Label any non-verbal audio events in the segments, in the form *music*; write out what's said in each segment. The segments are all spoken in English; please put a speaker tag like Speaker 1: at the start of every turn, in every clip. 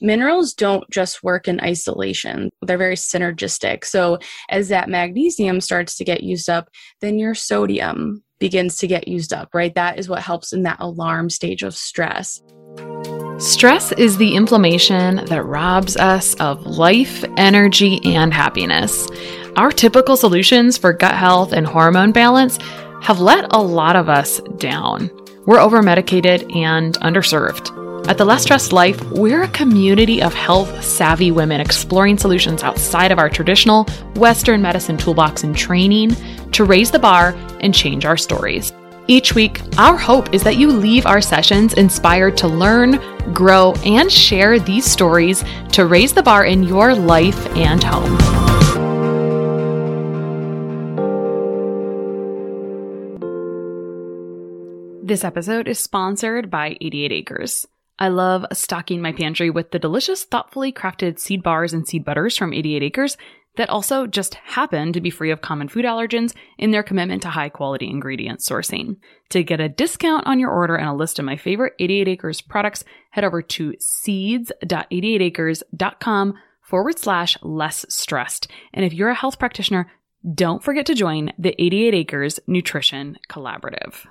Speaker 1: minerals don't just work in isolation, they're very synergistic. So, as that magnesium starts to get used up, then your sodium begins to get used up, right? That is what helps in that alarm stage of stress.
Speaker 2: Stress is the inflammation that robs us of life, energy, and happiness. Our typical solutions for gut health and hormone balance have let a lot of us down. We're over medicated and underserved. At The Less Stressed Life, we're a community of health savvy women exploring solutions outside of our traditional Western medicine toolbox and training to raise the bar and change our stories. Each week, our hope is that you leave our sessions inspired to learn, grow, and share these stories to raise the bar in your life and home. This episode is sponsored by 88 Acres. I love stocking my pantry with the delicious, thoughtfully crafted seed bars and seed butters from 88 Acres that also just happen to be free of common food allergens in their commitment to high quality ingredient sourcing. To get a discount on your order and a list of my favorite 88 Acres products, head over to seeds.88acres.com forward slash less stressed. And if you're a health practitioner, don't forget to join the 88 Acres Nutrition Collaborative.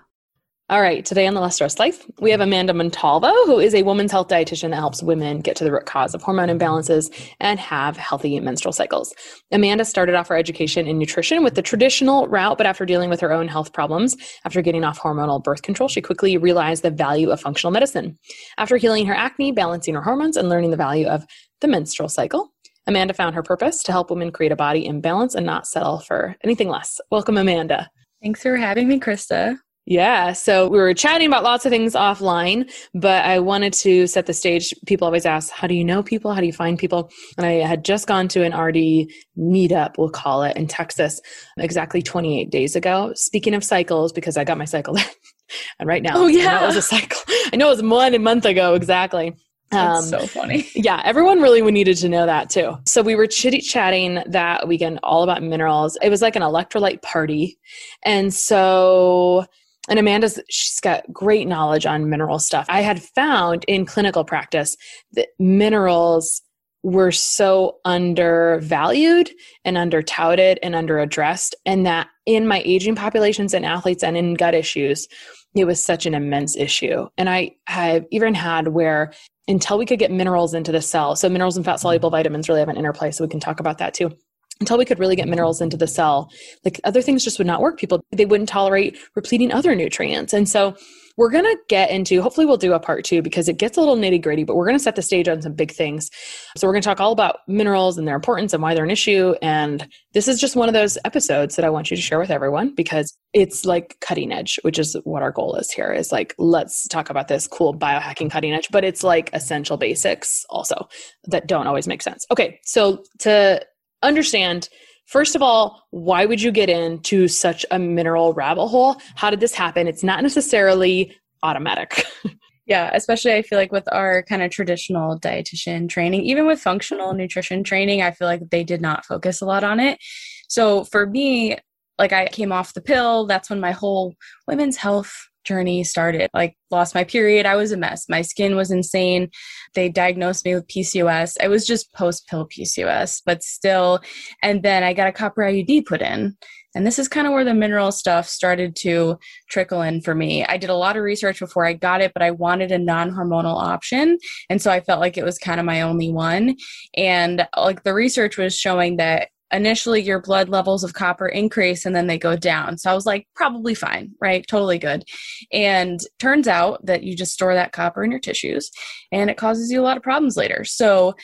Speaker 3: All right, today on the Less Stressed Life, we have Amanda Montalvo, who is a woman's health dietitian that helps women get to the root cause of hormone imbalances and have healthy menstrual cycles. Amanda started off her education in nutrition with the traditional route, but after dealing with her own health problems, after getting off hormonal birth control, she quickly realized the value of functional medicine. After healing her acne, balancing her hormones, and learning the value of the menstrual cycle, Amanda found her purpose to help women create a body in balance and not settle for anything less. Welcome, Amanda.
Speaker 1: Thanks for having me, Krista.
Speaker 3: Yeah. So we were chatting about lots of things offline, but I wanted to set the stage. People always ask, how do you know people? How do you find people? And I had just gone to an RD meetup, we'll call it, in Texas exactly 28 days ago. Speaking of cycles, because I got my cycle *laughs* and right now,
Speaker 1: oh, yeah.
Speaker 3: that was a cycle. I know it was one month ago exactly.
Speaker 1: That's um, so funny.
Speaker 3: Yeah, everyone really needed to know that too. So we were chitty chatting that weekend all about minerals. It was like an electrolyte party. And so and Amanda's, she's got great knowledge on mineral stuff. I had found in clinical practice that minerals were so undervalued and under touted and under addressed, and that in my aging populations and athletes and in gut issues, it was such an immense issue. And I have even had where until we could get minerals into the cell, so minerals and fat soluble mm-hmm. vitamins really have an interplay, so we can talk about that too until we could really get minerals into the cell. Like other things just would not work. People they wouldn't tolerate repleting other nutrients. And so we're going to get into hopefully we'll do a part two because it gets a little nitty gritty but we're going to set the stage on some big things. So we're going to talk all about minerals and their importance and why they're an issue. And this is just one of those episodes that i want you to share with everyone because it's like cutting edge which is what our goal is here is like let's talk about this cool biohacking cutting edge but it's like essential basics also that don't always make sense. Okay so to understand first of all why would you get into such a mineral rabbit hole? How did this happen? It's not necessarily automatic. *laughs*
Speaker 1: Yeah especially i feel like with our kind of traditional dietitian training even with functional nutrition training i feel like they did not focus a lot on it. So for me like i came off the pill. That's when my whole women's health journey started. Like lost my period, I was a mess. My skin was insane. They diagnosed me with PCOS. I was just post pill PCOS, but still and then I got a copper IUD put in. And this is kind of where the mineral stuff started to trickle in for me. I did a lot of research before I got it, but I wanted a non hormonal option. And so I felt like it was kind of my only one. And like the research was showing that initially your blood levels of copper increase and then they go down. So I was like, probably fine, right? Totally good. And turns out that you just store that copper in your tissues and it causes you a lot of problems later. So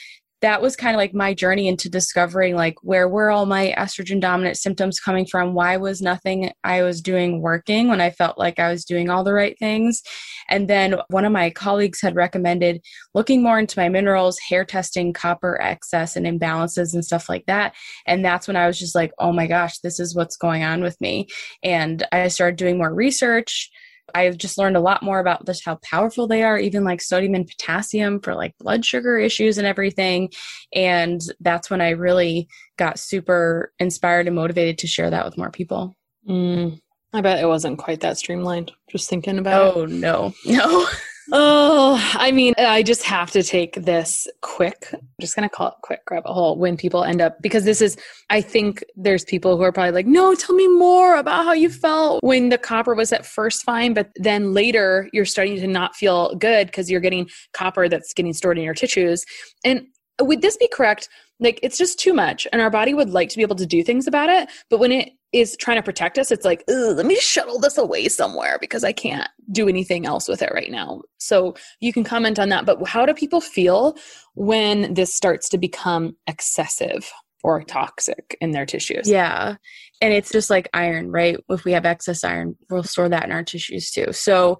Speaker 1: that was kind of like my journey into discovering like where were all my estrogen dominant symptoms coming from? Why was nothing i was doing working when i felt like i was doing all the right things? And then one of my colleagues had recommended looking more into my minerals hair testing copper excess and imbalances and stuff like that. And that's when i was just like oh my gosh this is what's going on with me. And i started doing more research I've just learned a lot more about just how powerful they are, even like sodium and potassium for like blood sugar issues and everything. And that's when I really got super inspired and motivated to share that with more people.
Speaker 3: Mm, I bet it wasn't quite that streamlined. Just thinking about
Speaker 1: oh, it. Oh, no, *laughs* no.
Speaker 3: Oh, I mean, I just have to take this quick. I'm just going to call it quick rabbit hole when people end up, because this is, I think there's people who are probably like, no, tell me more about how you felt when the copper was at first fine, but then later you're starting to not feel good because you're getting copper that's getting stored in your tissues. And would this be correct? Like, it's just too much, and our body would like to be able to do things about it, but when it is trying to protect us, it's like, let me shuttle this away somewhere because I can't do anything else with it right now. So you can comment on that. But how do people feel when this starts to become excessive? or toxic in their tissues.
Speaker 1: Yeah. And it's just like iron, right? If we have excess iron, we'll store that in our tissues too. So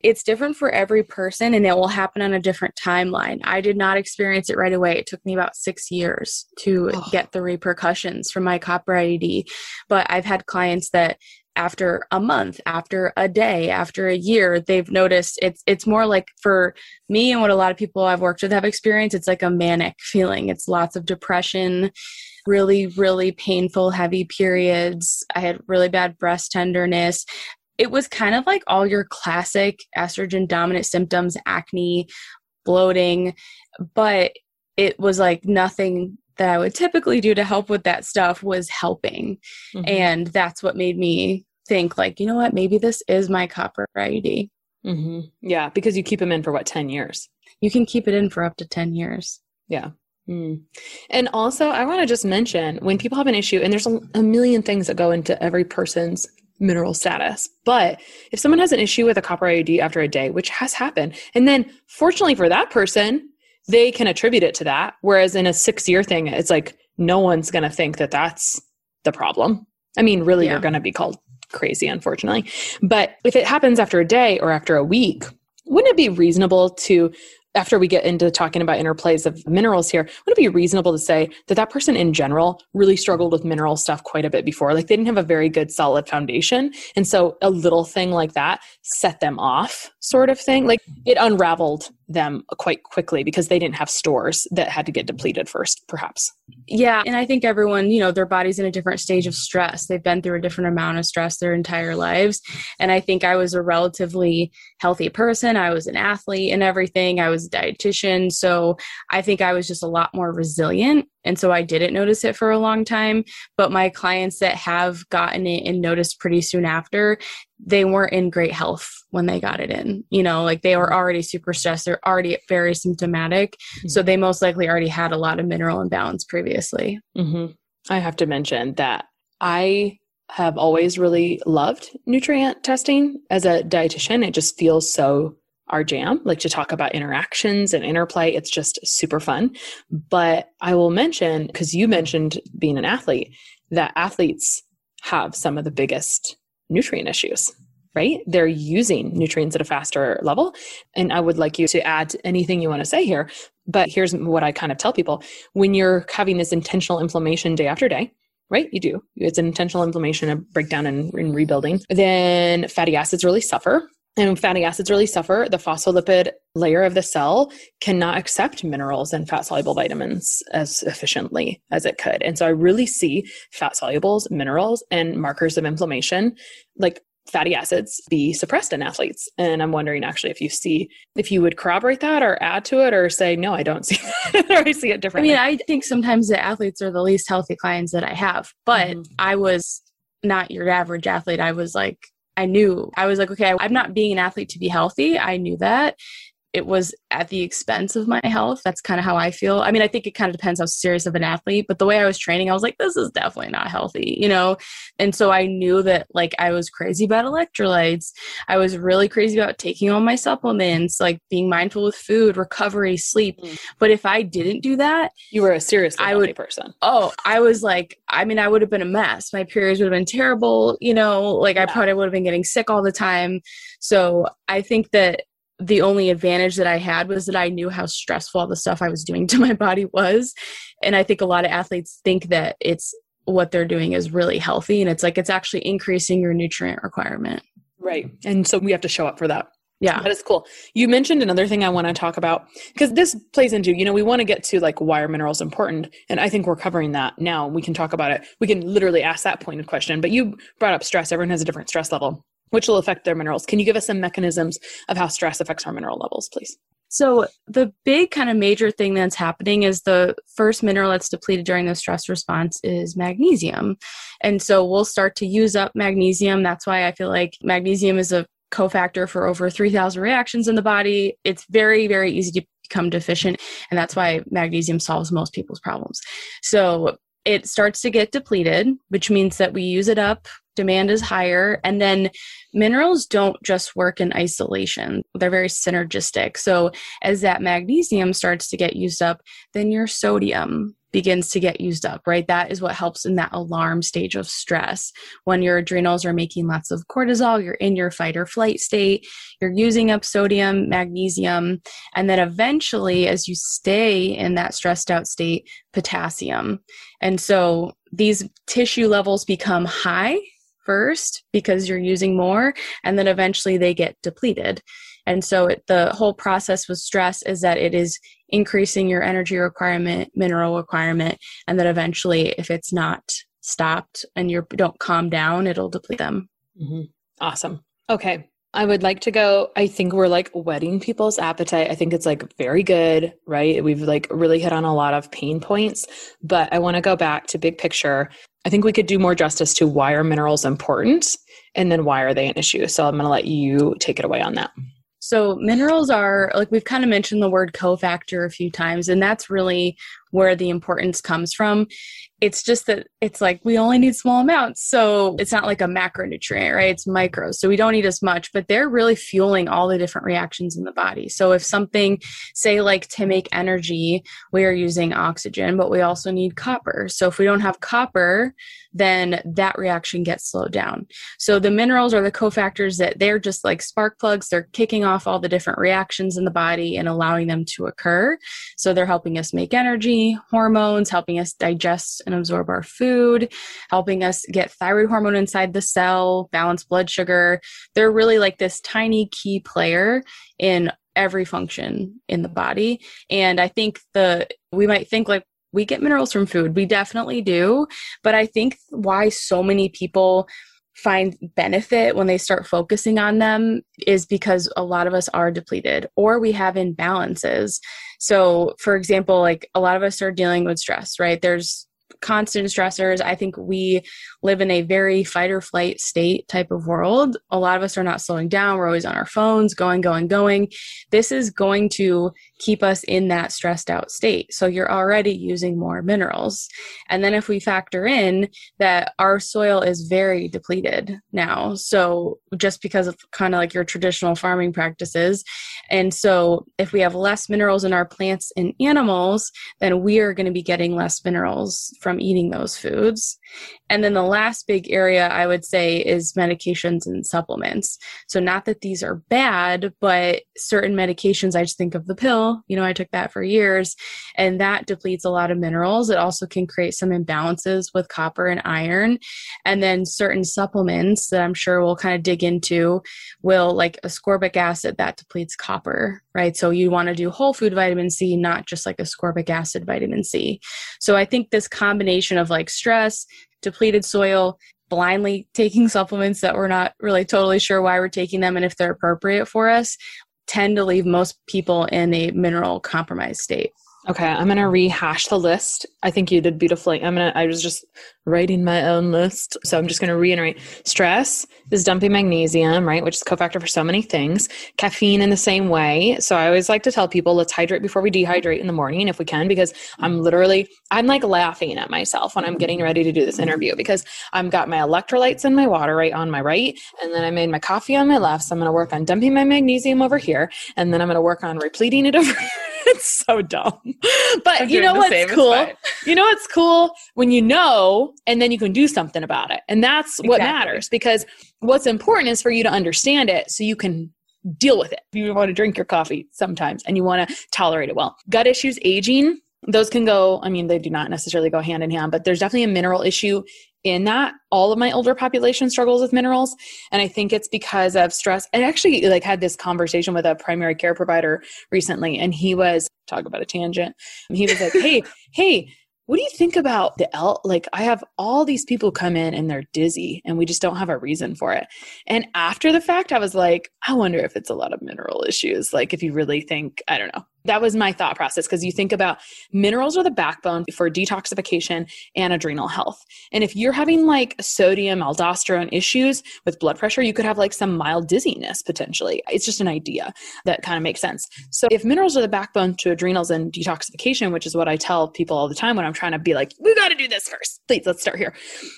Speaker 1: it's different for every person and it will happen on a different timeline. I did not experience it right away. It took me about six years to oh. get the repercussions from my copper IUD. But I've had clients that after a month, after a day, after a year, they've noticed it's it's more like for me and what a lot of people I've worked with have experienced, it's like a manic feeling. It's lots of depression, really, really painful, heavy periods. I had really bad breast tenderness it was kind of like all your classic estrogen dominant symptoms acne, bloating, but it was like nothing that I would typically do to help with that stuff was helping. Mm-hmm. And that's what made me think, like, you know what, maybe this is my copper IUD.
Speaker 3: Mm-hmm. Yeah, because you keep them in for what, 10 years?
Speaker 1: You can keep it in for up to 10 years.
Speaker 3: Yeah. Mm. And also, I want to just mention when people have an issue, and there's a, a million things that go into every person's mineral status. But if someone has an issue with a copper IUD after a day, which has happened, and then fortunately for that person, they can attribute it to that. Whereas in a six year thing, it's like no one's going to think that that's the problem. I mean, really, yeah. you're going to be called crazy, unfortunately. But if it happens after a day or after a week, wouldn't it be reasonable to after we get into talking about interplays of minerals here, would it be reasonable to say that that person in general really struggled with mineral stuff quite a bit before? Like they didn't have a very good solid foundation. And so a little thing like that set them off, sort of thing. Like it unraveled them quite quickly because they didn't have stores that had to get depleted first, perhaps.
Speaker 1: Yeah. And I think everyone, you know, their body's in a different stage of stress. They've been through a different amount of stress their entire lives. And I think I was a relatively healthy person. I was an athlete and everything. I was a dietitian. So I think I was just a lot more resilient. And so I didn't notice it for a long time. But my clients that have gotten it and noticed pretty soon after, they weren't in great health when they got it in. You know, like they were already super stressed. They're already very symptomatic. Mm-hmm. So they most likely already had a lot of mineral imbalance previously.
Speaker 3: Mm-hmm. I have to mention that I have always really loved nutrient testing as a dietitian. It just feels so our jam, like to talk about interactions and interplay. It's just super fun. But I will mention, because you mentioned being an athlete, that athletes have some of the biggest nutrient issues right? They're using nutrients at a faster level. And I would like you to add anything you want to say here. But here's what I kind of tell people when you're having this intentional inflammation day after day, right? You do. It's an intentional inflammation, a breakdown and, rebuilding. Then fatty acids really suffer. And fatty acids really suffer. The phospholipid layer of the cell cannot accept minerals and fat soluble vitamins as efficiently as it could. And so I really see fat solubles, minerals, and markers of inflammation like fatty acids be suppressed in athletes. And I'm wondering actually if you see, if you would corroborate that or add to it or say, no, I don't *laughs* see that or I see it differently.
Speaker 1: I mean, I think sometimes the athletes are the least healthy clients that I have, but mm-hmm. I was not your average athlete. I was like, I knew I was like, okay, I'm not being an athlete to be healthy. I knew that it was at the expense of my health. That's kind of how I feel. I mean, I think it kind of depends how serious of an athlete, but the way I was training, I was like, this is definitely not healthy, you know? And so I knew that like I was crazy about electrolytes. I was really crazy about taking all my supplements, like being mindful with food, recovery, sleep. Mm. But if I didn't do that,
Speaker 3: you were a serious I would, person.
Speaker 1: Oh, I was like, I mean, I would have been a mess. My periods would have been terrible, you know, like yeah. I probably would have been getting sick all the time. So I think that the only advantage that I had was that I knew how stressful the stuff I was doing *laughs* to my body was. And I think a lot of athletes think that it's what they're doing is really healthy. And it's like it's actually increasing your nutrient requirement.
Speaker 3: Right. And so we have to show up for that.
Speaker 1: Yeah.
Speaker 3: That is cool. You mentioned another thing I want to talk about because this plays into, you know, we want to get to like why are minerals important? And I think we're covering that now. We can talk about it. We can literally ask that pointed question. But you brought up stress. Everyone has a different stress level which will affect their minerals. Can you give us some mechanisms of how stress affects our mineral levels, please?
Speaker 1: So, the big kind of major thing that's happening is the first mineral that's depleted during the stress response is magnesium. And so, we'll start to use up magnesium. That's why I feel like magnesium is a cofactor for over 3,000 reactions in the body. It's very, very easy to become deficient. And that's why magnesium solves most people's problems. So, it starts to get depleted, which means that we use it up demand is higher. And then minerals don't just work in isolation, they're very synergistic. So as that magnesium starts to get used up, then your sodium begins to get used up, right? That is what helps in that alarm stage of stress. When your adrenals are making lots of cortisol, you're in your fight or flight state, you're using up sodium, magnesium, and then eventually, as you stay in that stressed out state, potassium. And so these tissue levels become high first because you're using more and then eventually they get depleted. And so it, the whole process with stress is that it is increasing your energy requirement mineral requirement and then eventually if it's not stopped and you don't calm down it'll deplete them.
Speaker 3: Mm-hmm. awesome. Okay I would like to go. I think we're like whetting people's appetite. I think it's like very good, right? We've like really hit on a lot of pain points, but I want to go back to big picture. I think we could do more justice to why are minerals important and then why are they an issue. So I'm going to let you take it away on that.
Speaker 1: So, minerals are like we've kind of mentioned the word cofactor a few times, and that's really where the importance comes from. It's just that it's like we only need small amounts. So it's not like a macronutrient, right? It's micro. So we don't need as much, but they're really fueling all the different reactions in the body. So if something, say, like to make energy, we are using oxygen, but we also need copper. So if we don't have copper, then that reaction gets slowed down. So the minerals are the cofactors that they're just like spark plugs. They're kicking off all the different reactions in the body and allowing them to occur. So they're helping us make energy hormones, helping us digest and absorb our food, helping us get thyroid hormone inside the cell, balance blood sugar. They're really like this tiny key player in every function in the body. And I think the we might think like we get minerals from food. We definitely do. But I think why so many people find benefit when they start focusing on them is because a lot of us are depleted or we have imbalances. So, for example, like a lot of us are dealing with stress, right? There's constant stressors. I think we live in a very fight or flight state type of world. A lot of us are not slowing down. We're always on our phones, going, going, going. This is going to keep us in that stressed out state. So you're already using more minerals. And then if we factor in that our soil is very depleted now, so just because of kind of like your traditional farming practices. And so if we have less minerals in our plants and animals, then we are going to be getting less minerals from eating those foods. And then the last big area I would say is medications and supplements. So, not that these are bad, but certain medications, I just think of the pill. You know, I took that for years, and that depletes a lot of minerals. It also can create some imbalances with copper and iron. And then certain supplements that I'm sure we'll kind of dig into will, like ascorbic acid, that depletes copper, right? So, you want to do whole food vitamin C, not just like ascorbic acid vitamin C. So, I think this combination of like stress, depleted soil, blindly taking *laughs* supplements that we're not really totally sure why we're taking them and if they're appropriate for us tend to leave most people in a mineral compromised state.
Speaker 3: Okay, I'm going to rehash the list. I think you did beautifully. I'm going to I was just writing my own list. So I'm just going to reiterate. Stress is dumping magnesium, right, which is cofactor for so many things. Caffeine in the same way. So I always like to tell people let's hydrate before we dehydrate in the morning if we can because I'm literally I'm like laughing at myself when I'm getting ready to do this interview because I've got my electrolytes in my water right on my right and then I made my coffee on my left. So I'm going to work on dumping my magnesium over here and then I'm going to work on repleting it over *laughs* it's so dumb. But I'm you know what's cool? You know what's cool when you know and then you can do something about it. And that's exactly. what matters because what's important is for you to understand it so you can deal with it. You want to drink your coffee sometimes and you want to tolerate it well. Gut issues, aging, those can go, I mean, they do not necessarily go hand in hand, but there's definitely a mineral issue in that all of my older population struggles with minerals and i think it's because of stress i actually like had this conversation with a primary care provider recently and he was talk about a tangent he was like *laughs* hey hey what do you think about the L? Like, I have all these people come in and they're dizzy, and we just don't have a reason for it. And after the fact, I was like, I wonder if it's a lot of mineral issues. Like, if you really think, I don't know, that was my thought process because you think about minerals are the backbone for detoxification and adrenal health. And if you're having like sodium, aldosterone issues with blood pressure, you could have like some mild dizziness potentially. It's just an idea that kind of makes sense. So if minerals are the backbone to adrenals and detoxification, which is what I tell people all the time when I'm trying to be like, we got to do this first. Please, let's start here.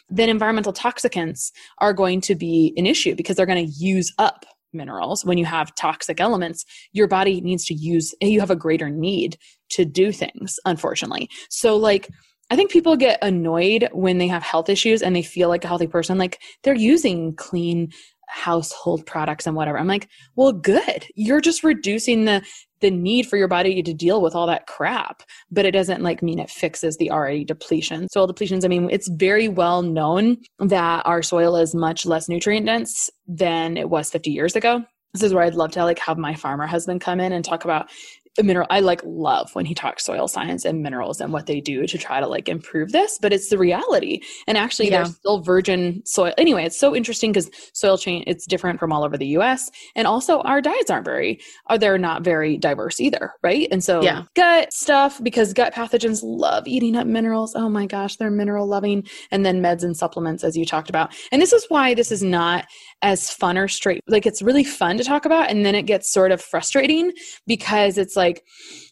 Speaker 3: Then environmental toxicants are going to be an issue because they're going to use up minerals, when you have toxic elements, your body needs to use, you have a greater need to do things, unfortunately. So, like, I think people get annoyed when they have health issues and they feel like a healthy person, like they're using clean household products and whatever. I'm like, well, good. You're just reducing the the need for your body to deal with all that crap but it doesn't like mean it fixes the already depletion soil depletions i mean it's very well known that our soil is much less nutrient dense than it was 50 years ago this is where I'd love to like have my farmer husband come in and talk about mineral i like love when he talks soil science and minerals and what they do to try to like improve this but it's the reality. And actually yeah. there's still virgin soil anyway it's so interesting because soil chain it's different from all over the us and also our diets aren't very are they're not very diverse either right? And so yeah. gut stuff because gut pathogens love eating up minerals. Oh my gosh they're mineral loving and then meds and supplements as you talked about. And this is why this is not as fun or straight like it's really fun to talk about and then it gets sort of frustrating because it's like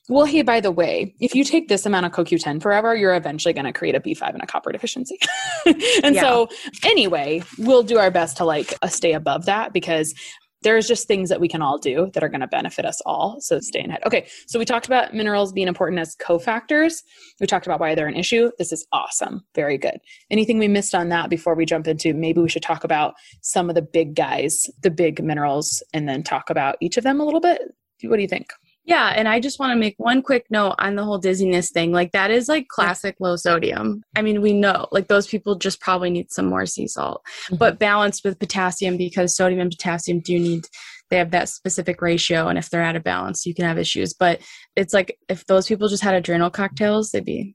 Speaker 3: well hey by the way if you take this amount of coq10 forever you're eventually going to create a b5 and a copper deficiency *laughs* and yeah. so anyway we'll do our best to like uh, stay above that because there's just things that we can all do that are going to benefit us all. So stay in ahead. Okay, so we talked about minerals being important as cofactors. We talked about why they're an issue. This is awesome. Very good. Anything we missed on that before we jump into maybe we should talk about some of the big guys, the big minerals, and then talk about each of them a little bit? What do you think?
Speaker 1: Yeah, and I just want to make one quick note on the whole dizziness thing. Like that is like classic low sodium. I mean, we know like those people just probably need some more sea salt, mm-hmm. but balanced with potassium because sodium and potassium do need they have that specific ratio and if they're out of balance, you can have issues. But it's like if those people just had adrenal cocktails, they'd be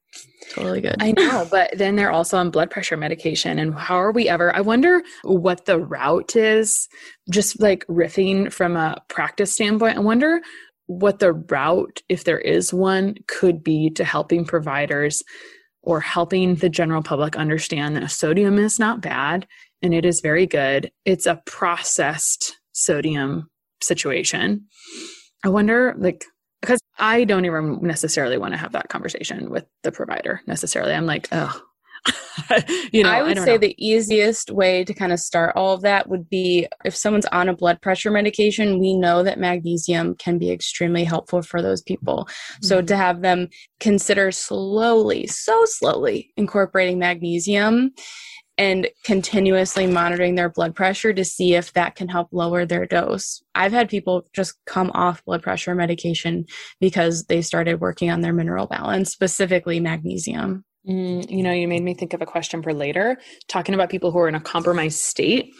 Speaker 1: totally good.
Speaker 3: I know, but then they're also on blood pressure medication and how are we ever I wonder what the route is just like riffing from a practice standpoint. I wonder what the route, if there is one, could be to helping providers or helping the general public understand that sodium is not bad and it is very good. It's a processed sodium situation. I wonder, like, because I don't even necessarily want to have that conversation with the provider necessarily. I'm like, oh, *laughs*
Speaker 1: you know, I would I say know. the easiest way to kind of start all of that would be if someone's on a blood pressure medication, we know that magnesium can be extremely helpful for those people. Mm-hmm. So to have them consider slowly, so slowly incorporating magnesium and continuously monitoring their blood pressure to see if that can help lower their dose. I've had people just come off blood pressure medication because they started working on their mineral balance, specifically magnesium.
Speaker 3: Mm, you know, you made me think of a question for later, talking about people who are in a compromised state.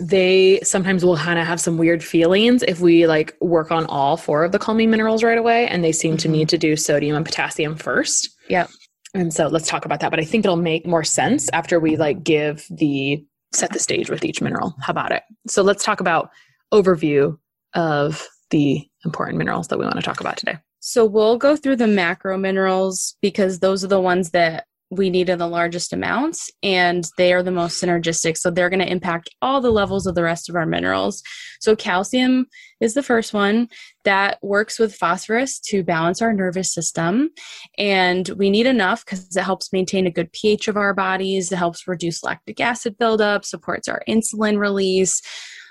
Speaker 3: They sometimes will kind of have some weird feelings if we like work on all four of the calming minerals right away, and they seem mm-hmm. to need to do sodium and potassium first.
Speaker 1: Yeah.
Speaker 3: And so let's talk about that. But I think it'll make more sense after we like give the set the stage with each mineral. How about it? So let's talk about overview of the important minerals that we want to talk about today.
Speaker 1: So we'll go through the macro minerals because those are the ones that we need in the largest amounts and they are the most synergistic. So they're going to impact all the levels of the rest of our minerals. So calcium is the first one that works with phosphorus to balance our nervous system. And we need enough because it helps maintain a good pH of our bodies. It helps reduce lactic acid buildup, supports our insulin release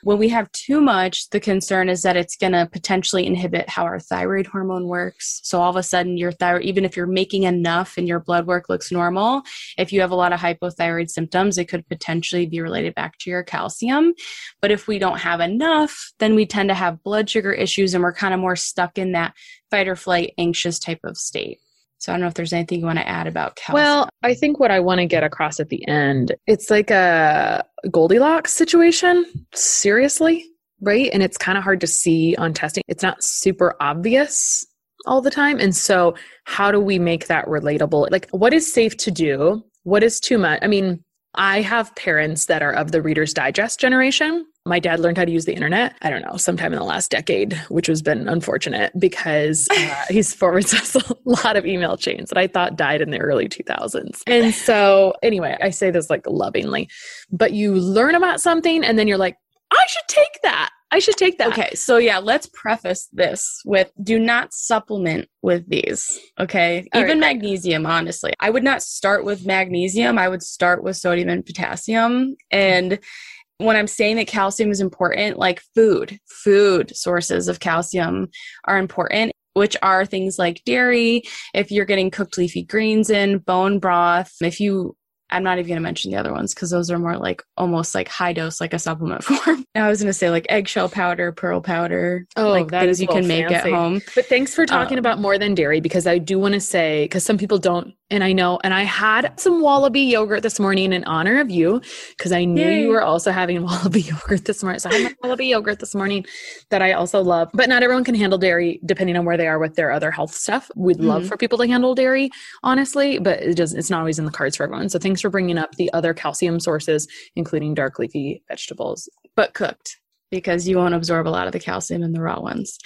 Speaker 1: when we have too much, the concern is that it's going to potentially inhibit how our thyroid hormone works. So all of a sudden, your thyroid, even if you're making enough and your blood work looks normal, if you have a lot of hypothyroid symptoms, it could potentially be related back to your calcium. But if we don't have enough, then we tend to have blood sugar issues and we're kind of more stuck in that fight or flight, anxious type of state. So I don't know if there's anything you want to add about calcium.
Speaker 3: Well, I think what I want to get across at the end, it's like a Goldilocks situation, seriously, right? And it's kind of hard to see on testing. It's not super obvious all the time. And so how do we make that relatable? Like what is safe to do? What is too much? I mean, I have parents that are of the Reader's Digest generation. My dad learned how to use the internet, I don't know, sometime in the last decade, which has been unfortunate because uh, *laughs* he's forwards us a lot of email chains that I thought died in the early 2000s. And so, anyway, I say this like lovingly, but you learn about something and then you're like, I should take that. I should take that.
Speaker 1: Okay, so yeah, let's preface this with do not supplement with these. Okay, All even right. magnesium, honestly. I would not start with magnesium, I would start with sodium and potassium. And when I'm saying that calcium is important, like food, food sources of calcium are important which are things like dairy, if you're getting cooked leafy greens in, bone broth, if you I'm not even going to mention the other ones because those are more like almost like high dose, like a supplement *laughs* form. I was going to say like eggshell powder, pearl powder,
Speaker 3: oh,
Speaker 1: like
Speaker 3: that
Speaker 1: things you can make at home.
Speaker 3: But thanks for talking um, about more than dairy because I do want to say because some people don't and I know, and I had some wallaby yogurt this morning in honor of you because I knew Yay. you were also having *laughs* wallaby yogurt this morning. So I had wallaby yogurt this morning that I also love. But not everyone can handle dairy depending on where they are with their other health stuff. We'd mm-hmm. love for people to handle dairy, honestly, but it does, it's not always in the cards for everyone. So thanks for bringing up the other calcium sources, including dark leafy vegetables,
Speaker 1: but cooked because you won't absorb a lot of the calcium in the raw ones.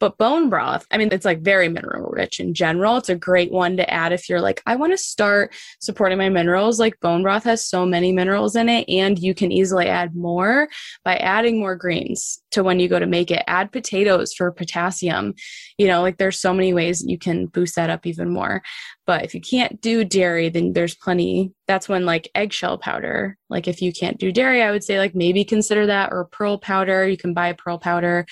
Speaker 1: But bone broth, I mean, it's like very mineral rich in general. It's a great one to add if you're like, I want to start supporting my minerals. Like bone broth has so many minerals in it, and you can easily add more by adding more greens to when you go to make it. Add potatoes for potassium. You know, like there's so many ways you can boost that up even more. But if you can't do dairy, then there's plenty. That's when like eggshell powder, like if you can't do dairy, I would say like maybe consider that or pearl powder. You can buy pearl powder,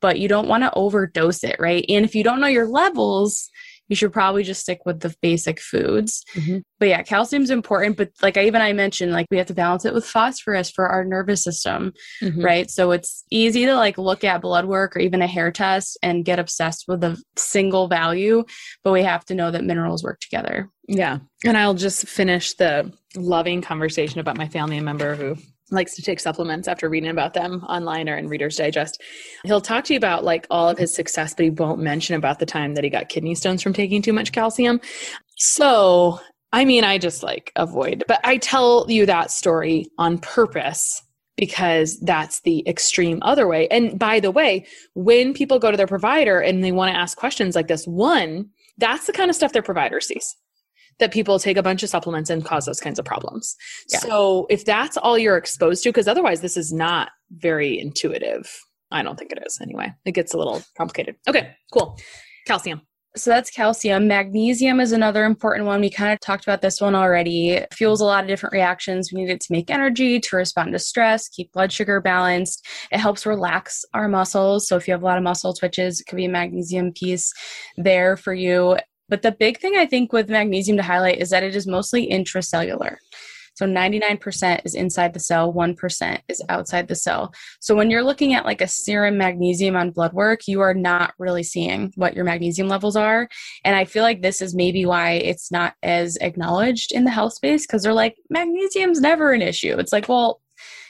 Speaker 1: but you don't want to overdose it, right? And if you don't know your levels, you should probably just stick with the basic foods. Mm-hmm. But yeah, calcium's important. But like I even I mentioned, like we have to balance it with phosphorus for our nervous system, mm-hmm. right? So it's easy to like look at blood work or even a hair test and get obsessed with a single value, but we have to know that minerals work together.
Speaker 3: Yeah. And I'll just finish the loving conversation about my family member who likes to take supplements after reading about them online or in Reader's Digest. He'll talk to you about like all of his success, but he won't mention about the time that he got kidney stones from taking too much calcium. So, I mean, I just like avoid, but I tell you that story on purpose because that's the extreme other way. And by the way, when people go to their provider and they want to ask questions like this, one, that's the kind of stuff their provider sees that people take a bunch of supplements and cause those kinds of problems. Yeah. So if that's all you're exposed to, because otherwise this is not very intuitive. I don't think it is anyway. It gets a little complicated. Okay, cool. Calcium.
Speaker 1: So that's calcium. Magnesium is another important one. We kind of talked about this one already. It fuels a lot of different reactions. We need it to make energy, to respond to stress, keep blood sugar balanced. It helps relax our muscles. So if you have a lot of muscle twitches, it could be a magnesium piece there for you. But the big thing I think with magnesium to highlight is that it is mostly intracellular. So 99% is inside the cell, 1% is outside the cell. So when you're looking at like a serum magnesium on blood work, you are not really seeing what your magnesium levels are. And I feel like this is maybe why it's not as acknowledged in the health space because they're like, magnesium's never an issue. It's like, well,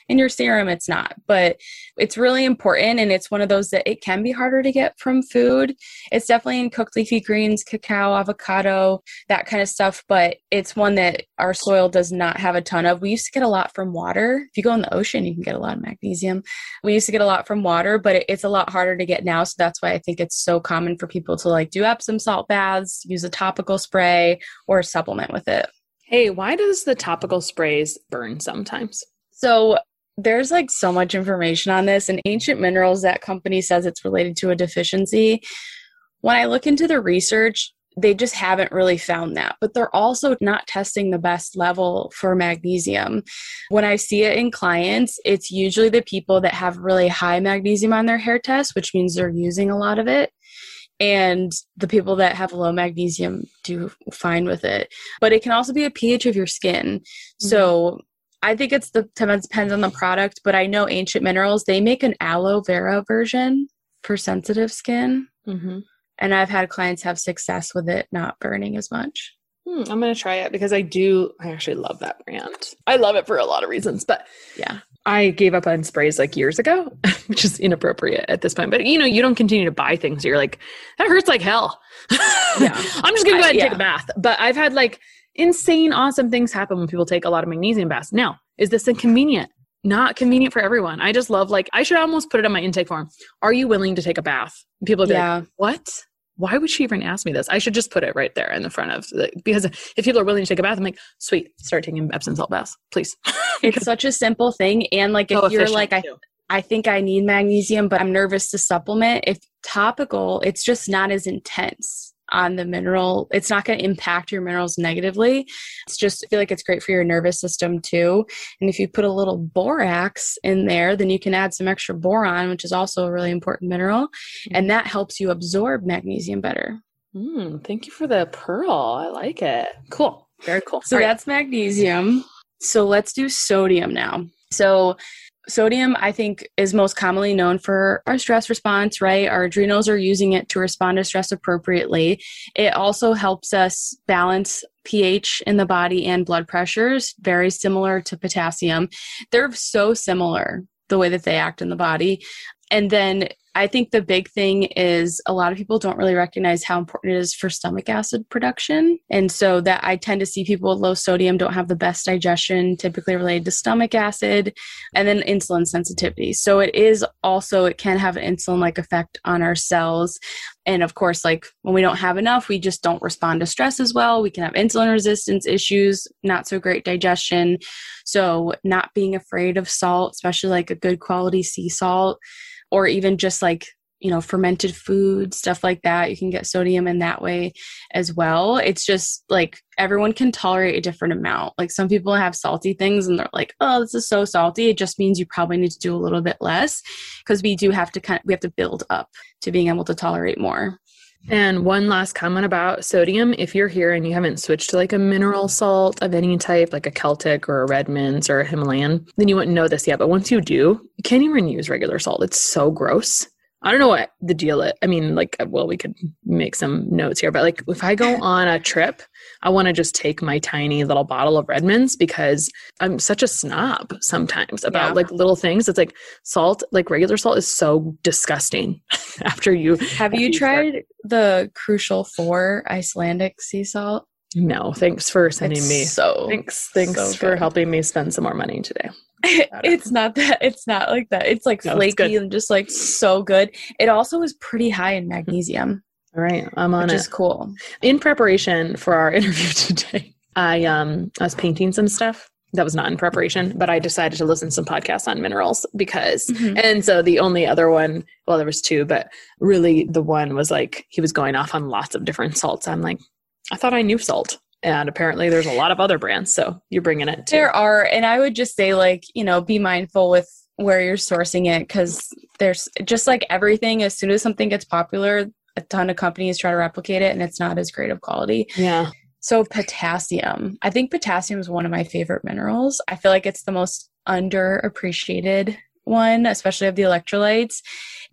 Speaker 1: in your serum it's not. But it's really important and it's one of those that it can be harder to get from food. It's definitely in cooked leafy greens cacao avocado that kind of stuff but it's one that our soil does not have a ton of. We used to get a lot from water. If you go in the ocean you can get a lot of magnesium. We used to get a lot from water but it's a lot harder to get now so that's why i think it's so common for people to like do epsom salt baths use a topical spray or supplement with it.
Speaker 3: Hey, why does the topical sprays burn sometimes?
Speaker 1: So there's like so much information on this and ancient minerals that company says it's related to a deficiency. When i look into the research they just haven't really found that but they're also not testing the best level for magnesium. When i see it in clients it's usually the people that have really high magnesium on their hair test which means they're using a lot of it and the people that have low magnesium do fine with it. But it can also be a ph of your skin. Mm-hmm. so i think it's the depends on the product but i know ancient minerals they make an aloe vera version for sensitive skin mm-hmm. and i've had clients have success with it not burning as much
Speaker 3: hmm, i'm going to try it because i do i actually love that brand i love it for a lot of reasons but yeah I gave up on sprays like years ago, *laughs* which is inappropriate at this point. But you know, you don't continue to buy things. You're like, that hurts like hell. *laughs* yeah. I'm just gonna go ahead and yeah. take a bath. But I've had like insane, awesome things happen when people take a lot of magnesium baths. Now, is this inconvenient? Not convenient for everyone. I just love like I should almost put it on my intake form. Are you willing to take a bath? People are yeah. like, what? why would she even ask me this? I should just put it right there in the front of the, because if people are willing to take a bath, I'm like, sweet, start taking Epsom salt baths, please. *laughs*
Speaker 1: it's such a simple thing. And like, if so you're like, I, I think I need magnesium, but I'm nervous to supplement. If topical, it's just not as intense on the mineral. It's not going to impact your minerals negatively. It's just I feel like it's great for your nervous system too. And if you put a little borax in there, then you can add some extra boron, which is also a really important mineral, mm-hmm. and that helps you absorb magnesium better.
Speaker 3: Mm, thank you for the pearl. I like it. Cool. Very cool.
Speaker 1: So All that's right. magnesium. So let's do sodium now. So Sodium, I think, is most commonly known for our stress response, right? Our adrenals are using it to respond to stress appropriately. It also helps us balance pH in the body and blood pressures, very similar to potassium. They're so similar the way that they act in the body. And then I think the big thing is a lot of people don't really recognize how important it is for stomach acid production. And so that I tend to see people with low sodium don't have the best digestion, typically related to stomach acid and then insulin sensitivity. So it is also, it can have an insulin like effect on our cells. And of course, like when we don't have enough, we just don't respond to stress as well. We can have insulin resistance issues, not so great digestion. So not being afraid of salt, especially like a good quality sea salt or even just like you know fermented food stuff like that you can get sodium in that way as well. It's just like everyone can tolerate a different amount. Like some people have salty things and they're like oh this is so salty. It just means you probably need to do a little bit less because we do have to kind of we have to build up to being able to tolerate more
Speaker 3: and one last comment about sodium. If you're here and you haven't switched to like a mineral salt of any type, like a Celtic or a Redmond's or a Himalayan, then you wouldn't know this yet. But once you do, you can't even use regular salt. It's so gross. I don't know what the deal is. I mean, like, uh, well, we could make some notes here, but like, if I go *laughs* on a trip, I want to just take my tiny little bottle of Redmond's because I'm such a snob sometimes about yeah. like little things. It's like salt, like regular salt, is so disgusting. *laughs* after you
Speaker 1: have you tried the Crucial Four Icelandic sea salt?
Speaker 3: No, thanks for sending
Speaker 1: it's
Speaker 3: me.
Speaker 1: So
Speaker 3: thanks, thanks so for helping me spend some more money today. *laughs*
Speaker 1: it's not that it's not like that. It's like no, flaky it's and just like so good. It also is pretty high in magnesium.
Speaker 3: All right i'm on
Speaker 1: which
Speaker 3: it.
Speaker 1: is cool.
Speaker 3: In preparation for our *laughs* interview today i um i was painting some stuff that was not in preparation but i decided to listen to some podcasts on minerals because mm-hmm. and so the only other one well there was two but really the one was like he was going off on lots of different salts. I'm like i thought i knew salt and apparently there's a lot of other brands so you're bringing it too.
Speaker 1: there are and i would just say like you know be mindful with where you're sourcing it because there's just like everything as soon as something gets popular a ton of companies try to replicate it and it's not as great of quality
Speaker 3: yeah
Speaker 1: so potassium i think potassium is one of my favorite minerals i feel like it's the most underappreciated one, especially of the electrolytes.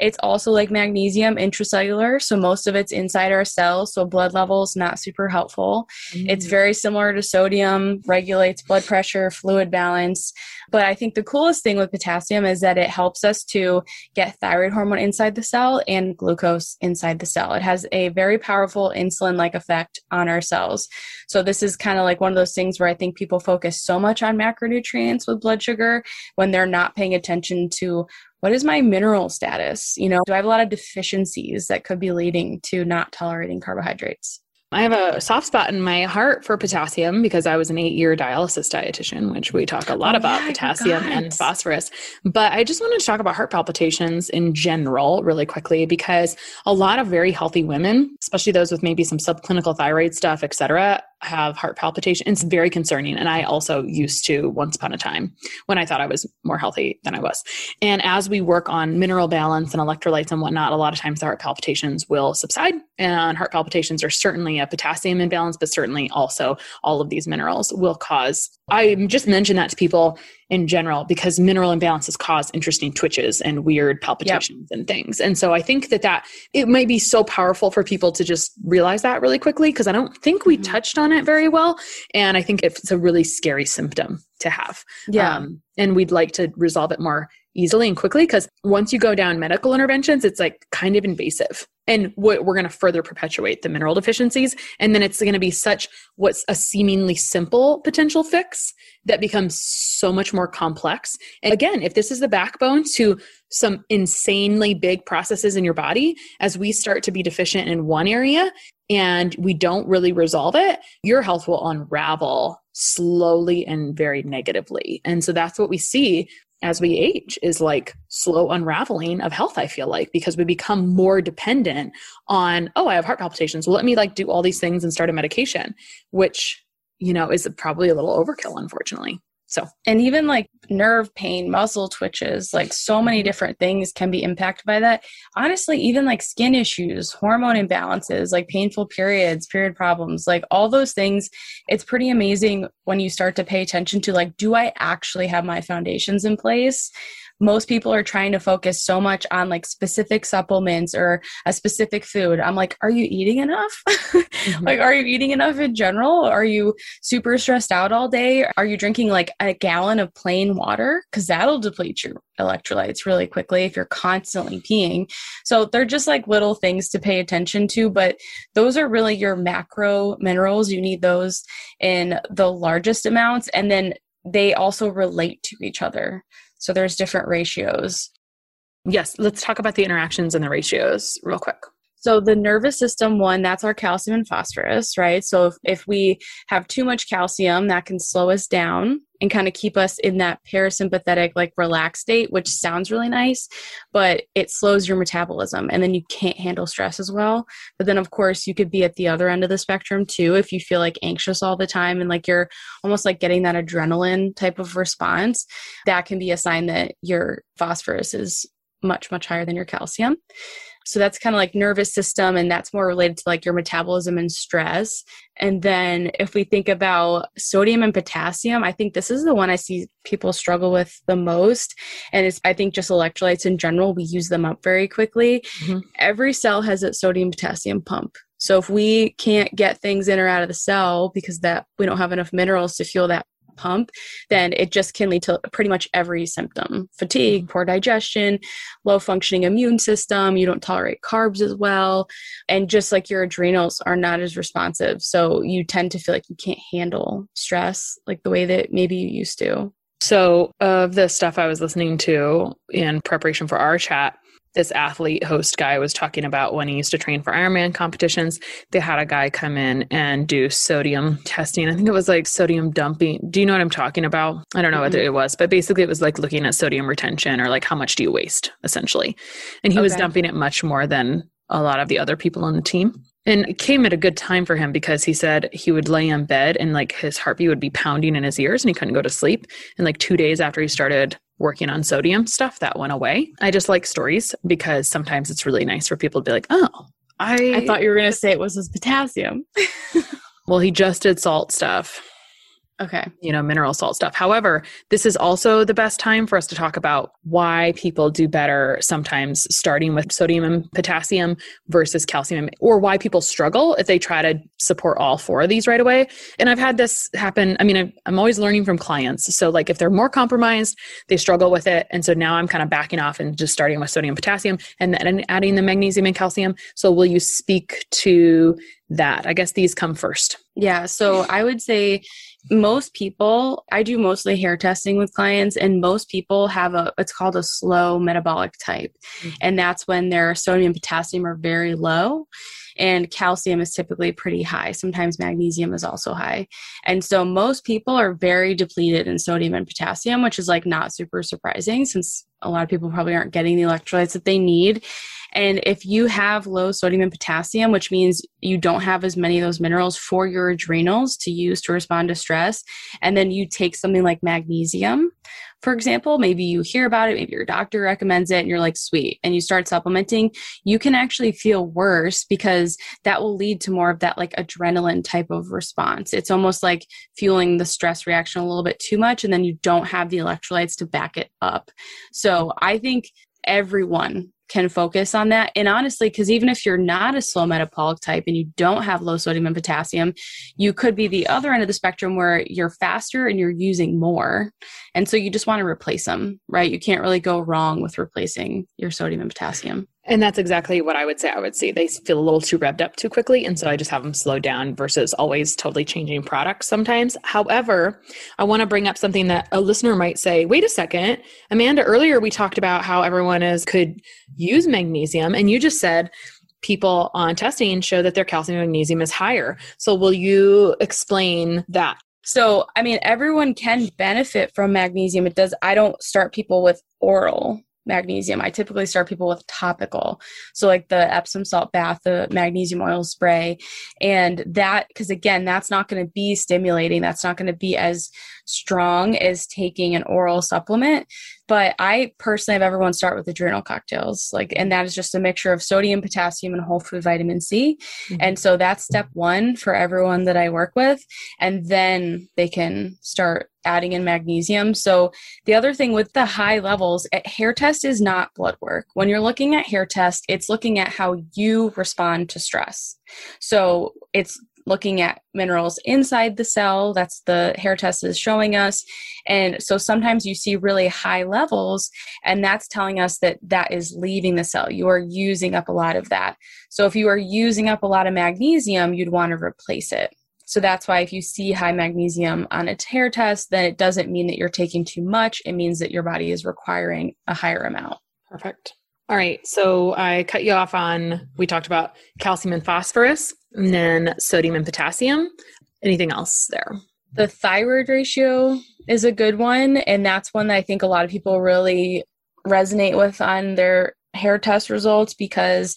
Speaker 1: It's also like magnesium intracellular, so most of it's inside our cells, so blood levels not super helpful. Mm. It's very similar to sodium, regulates blood pressure, fluid balance. But I think the coolest thing with potassium is that it helps us to get thyroid hormone inside the cell and glucose inside the cell. It has a very powerful insulin like effect on our cells. So, this is kind of like one of those things where I think people focus so much on macronutrients with blood sugar when they're not paying attention to what is my mineral status? You know, do I have a lot of deficiencies that could be leading to not tolerating carbohydrates?
Speaker 3: I have a soft spot in my heart for potassium because I was an eight year dialysis dietitian, which we talk a lot oh, about yeah, potassium and phosphorus. But I just wanted to talk about heart palpitations in general really quickly because a lot of very healthy women, especially those with maybe some subclinical thyroid stuff, et cetera, have heart palpitation. It's very concerning. And I also used to once upon a time when I thought I was more healthy than I was. And as we work on mineral balance and electrolytes and whatnot, a lot of times the heart palpitations will subside. And heart palpitations are certainly a potassium imbalance, but certainly also all of these minerals will cause. I just mentioned that to people in general because mineral imbalances cause interesting twitches and weird palpitations yep. and things. And so I think that that it might be so powerful for people to just realize that really quickly because I don't think we mm-hmm. touched on it very well. And I think it's a really scary symptom to have.
Speaker 1: Yeah. Um,
Speaker 3: and we'd like to resolve it more easily and quickly because once you go down medical interventions, it's like kind of invasive. And what we're going to further perpetuate the mineral deficiencies. And then it's going to be such what's a seemingly simple potential fix that becomes so much more complex. And again, if this is the backbone to some insanely big processes in your body, as we start to be deficient in one area and we don't really resolve it, your health will unravel slowly and very negatively. And so that's what we see as we age is like slow unraveling of health i feel like because we become more dependent on oh i have heart palpitations well let me like do all these things and start a medication which you know, is probably a little overkill, unfortunately. So,
Speaker 1: and even like nerve pain, muscle twitches, like so many different things can be impacted by that. Honestly, even like skin issues, hormone imbalances, like painful periods, period problems, like all those things, it's pretty amazing when you start to pay attention to like, do I actually have my foundations in place? Most people are trying to focus so much on like specific supplements or a specific food. I'm like, are you eating enough? *laughs* mm-hmm. Like, are you eating enough in general? Are you super stressed out all day? Are you drinking like a gallon of plain water? Because that'll deplete your electrolytes really quickly if you're constantly peeing. So they're just like little things to pay attention to, but those are really your macro minerals. You need those in the largest amounts. And then they also relate to each other. So there's different ratios.
Speaker 3: Yes, let's talk about the interactions and the ratios real quick.
Speaker 1: So the nervous system one, that's our calcium and phosphorus, right? So if, if we have too much calcium, that can slow us down and kind of keep us in that parasympathetic, like relaxed state, which sounds really nice, but it slows your metabolism and then you can't handle stress as well. But then, of course, you could be at the other end of the spectrum too if you feel like anxious all the time and like you're almost like getting that adrenaline type of response. That can be a sign that your phosphorus is much, much higher than your calcium. So that's kind of like nervous system, and that's more related to like your metabolism and stress. And then if we think about sodium and potassium, I think this is the one I see people struggle with the most. And it's, I think, just electrolytes in general, we use them up very quickly. Mm-hmm. Every cell has a sodium potassium pump. So if we can't get things in or out of the cell because that we don't have enough minerals to fuel that pump, then it just can lead to pretty much every symptom fatigue, poor digestion, low functioning immune system. You don't tolerate carbs as well. And just like your adrenals are not as responsive. So you tend to feel like you can't handle stress like the way that maybe you used to.
Speaker 3: So, of the stuff I was listening to in preparation for our chat, this athlete host guy was talking about when he used to train for Ironman competitions. They had a guy come in and do sodium testing. I think it was like sodium dumping. Do you know what I'm talking about? I don't know mm-hmm. what it was, but basically it was like looking at sodium retention or like how much do you waste essentially. And he okay. was dumping it much more than a lot of the other people on the team. And it came at a good time for him because he said he would lay in bed and like his heartbeat would be pounding in his ears and he couldn't go to sleep. And like two days after he started working on sodium stuff, that went away. I just like stories because sometimes it's really nice for people to be like, oh, I,
Speaker 1: I thought you were going to say it was his potassium. *laughs*
Speaker 3: well, he just did salt stuff.
Speaker 1: Okay.
Speaker 3: you know, mineral salt stuff. However, this is also the best time for us to talk about why people do better sometimes starting with sodium and potassium versus calcium, or why people struggle if they try to support all four of these right away. And I've had this happen. I mean, I'm, I'm always learning from clients. So, like, if they're more compromised, they struggle with it. And so now I'm kind of backing off and just starting with sodium, potassium, and then adding the magnesium and calcium. So, will you speak to that? I guess these come first.
Speaker 1: Yeah. So I would say most people, I do mostly hair testing with clients, and most people have a, it's called a slow metabolic type. Mm-hmm. And that's when their sodium and potassium are very low and calcium is typically pretty high. Sometimes magnesium is also high. And so most people are very depleted in sodium and potassium, which is like not super surprising since a lot of people probably aren't getting the electrolytes that they need. And if you have low sodium and potassium, which means you don't have as many of those minerals for your adrenals to use to respond to stress, and then you take something like magnesium, for example, maybe you hear about it, maybe your doctor recommends it, and you're like, sweet, and you start supplementing, you can actually feel worse because that will lead to more of that like adrenaline type of response. It's almost like fueling the stress reaction a little bit too much, and then you don't have the electrolytes to back it up. So I think everyone can focus on that. And honestly, because even if you're not a slow metabolic type and you don't have low sodium and potassium, you could be the other end of the spectrum where you're faster and you're using more. And so you just want to replace them, right? You can't really go wrong with replacing your sodium and potassium.
Speaker 3: And that's exactly what I would say. I would say they feel a little too revved up too quickly. And so I just have them slow down versus always totally changing products sometimes. However, I want to bring up something that a listener might say, wait a second, Amanda, earlier we talked about how everyone is could use magnesium. And you just said people on testing show that their calcium and magnesium is higher. So will you explain that?
Speaker 1: So, I mean, everyone can benefit from magnesium. It does, I don't start people with oral magnesium. I typically start people with topical. So like the Epsom salt bath, the magnesium oil spray. And that, because again, that's not going to be stimulating. That's not going to be as strong as taking an oral supplement. But I personally have everyone start with adrenal cocktails, like, and that is just a mixture of sodium, potassium, and whole food vitamin C. Mm-hmm. And so that's step one for everyone that I work with. And then they can start adding in magnesium. So the other thing with the high levels, hair test is not blood work. When you're looking at hair test, it's looking at how you respond to stress. So it's looking at minerals inside the cell. That's the hair test is showing us. And so sometimes you see really high levels, and that's telling us that that is leaving the cell. You are using up a lot of that. So if you are using up a lot of magnesium, you'd want to replace it. So that's why if you see high magnesium on a hair test, then it doesn't mean that you're taking too much. It means that your body is requiring a higher amount.
Speaker 3: Perfect. All right. So I cut you off on, we talked about calcium and phosphorus, and then sodium and potassium. Anything else there?
Speaker 1: The thyroid ratio is a good one. And that's one that I think a lot of people really resonate with on their hair test results because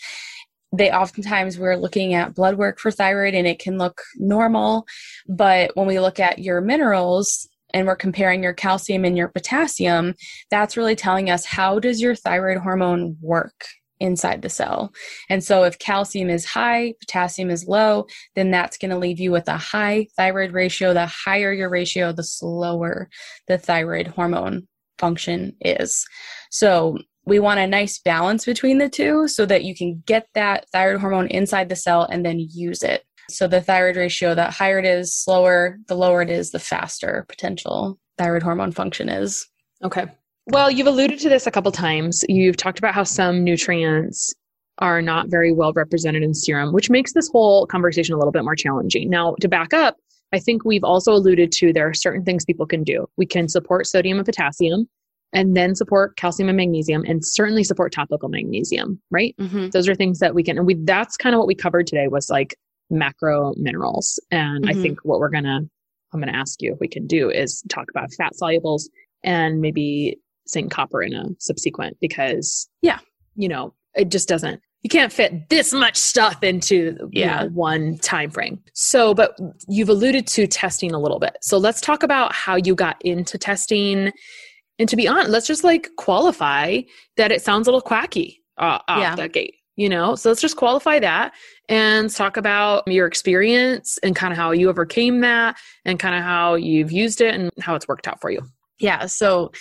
Speaker 1: they oftentimes we're looking at blood work for thyroid and it can look normal. But when we look at your minerals, and we're comparing your calcium and your potassium, that's really telling us how does your thyroid hormone work inside the cell. And so if calcium is high, potassium is low, then that's going to leave you with a high thyroid ratio. The higher your ratio, the slower the thyroid hormone function is. So we want a nice balance between the two so that you can get that thyroid hormone inside the cell and then use it. So the thyroid ratio, the higher it is, slower, the lower it is, the faster potential thyroid hormone function is.
Speaker 3: Okay. Well, you've alluded to this a couple times. You've talked about how some nutrients are not very well represented in serum, which makes this whole conversation a little bit more challenging. Now, to back up, I think we've also alluded to there are certain things people can do. We can support sodium and potassium and then support calcium and magnesium and certainly support topical magnesium, right? Mm-hmm. Those are things that we can and we that's kind of what we covered today was like macro minerals. And mm-hmm. I think what we're going to, I'm going to ask you if we can do is talk about fat solubles and maybe zinc copper in a subsequent because,
Speaker 1: yeah,
Speaker 3: you know, it just doesn't, you can't fit this much stuff into yeah. Know, one time frame. So, but you've alluded to testing a little bit. So let's talk about how you got into testing. And to be honest, let's just like qualify that it sounds a little quacky uh, off yeah. the gate you know? So let's just qualify that and talk about your experience and kind of how you overcame that and kind of how you've used it and how it's worked out for you.
Speaker 1: Yeah so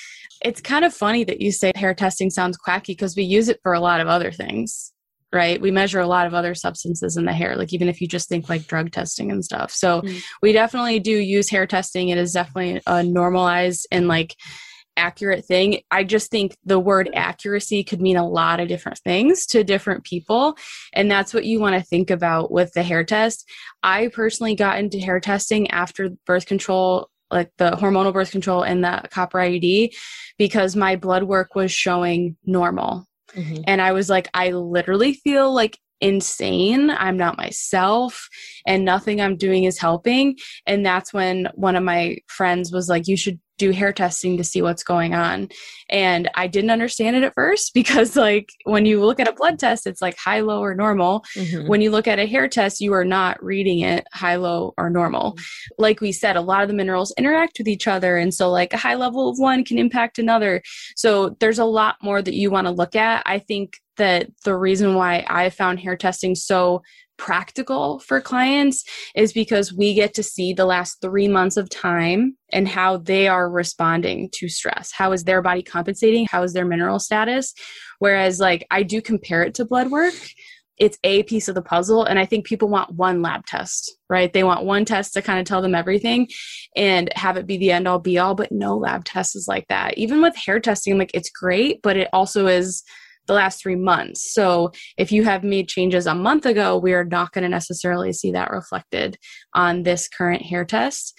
Speaker 1: it's kind of funny that you say hair testing sounds quacky because we use it for a lot of other things right? We measure a lot of other substances in the hair like even if you just think like drug testing and stuff. So mm. we definitely do use hair testing. It is definitely a normalized and like accurate thing. I just think the word accuracy could mean a lot of different things to different people. And that's what you want to think about with the hair test. I personally got into hair testing after birth control like the hormonal birth control and the copper IUD because my blood work was showing normal. Mm-hmm. And I was like, I literally feel like insane. I'm not myself and nothing I'm doing is helping. And that's when one of my friends was like, You should do hair testing to see what's going on. And I didn't understand it at first *laughs* because, like, when you look at a blood test, it's like high, low, or normal. Mm-hmm. When you look at a hair test, you are not reading it high, low, or normal. Mm-hmm. Like we said, a lot of the minerals interact with each other. And so, like, a high level of one can impact another. So, there's a lot more that you want to look at. I think that the reason why I found hair testing so practical for clients is because we get to see the last three months of time and how they are responding to stress. How is their body compensating? How is their mineral status? Whereas, like, I do compare it to blood work. It's a piece of the puzzle. And I think people want one lab test, right? They want one test to kind of tell them everything and have it be the end all be all, but no lab test is like that. Even with hair testing, like, it's great, but it also is the last three months. So if you have made changes a month ago, we are not going to necessarily see that reflected on this current hair test.